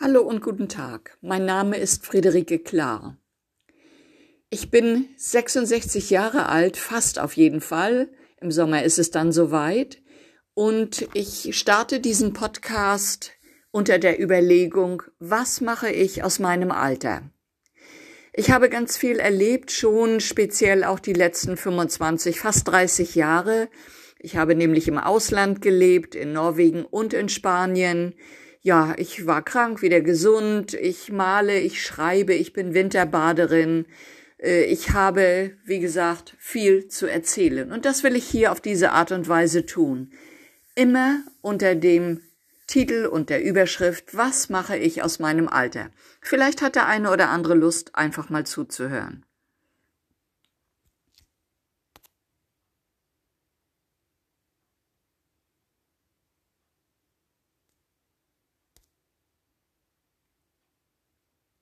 Hallo und guten Tag. Mein Name ist Friederike Klar. Ich bin 66 Jahre alt, fast auf jeden Fall. Im Sommer ist es dann soweit. Und ich starte diesen Podcast unter der Überlegung, was mache ich aus meinem Alter? Ich habe ganz viel erlebt, schon speziell auch die letzten 25, fast 30 Jahre. Ich habe nämlich im Ausland gelebt, in Norwegen und in Spanien ja, ich war krank, wieder gesund, ich male, ich schreibe, ich bin Winterbaderin, äh, ich habe, wie gesagt, viel zu erzählen. Und das will ich hier auf diese Art und Weise tun. Immer unter dem Titel und der Überschrift, was mache ich aus meinem Alter? Vielleicht hat der eine oder andere Lust, einfach mal zuzuhören.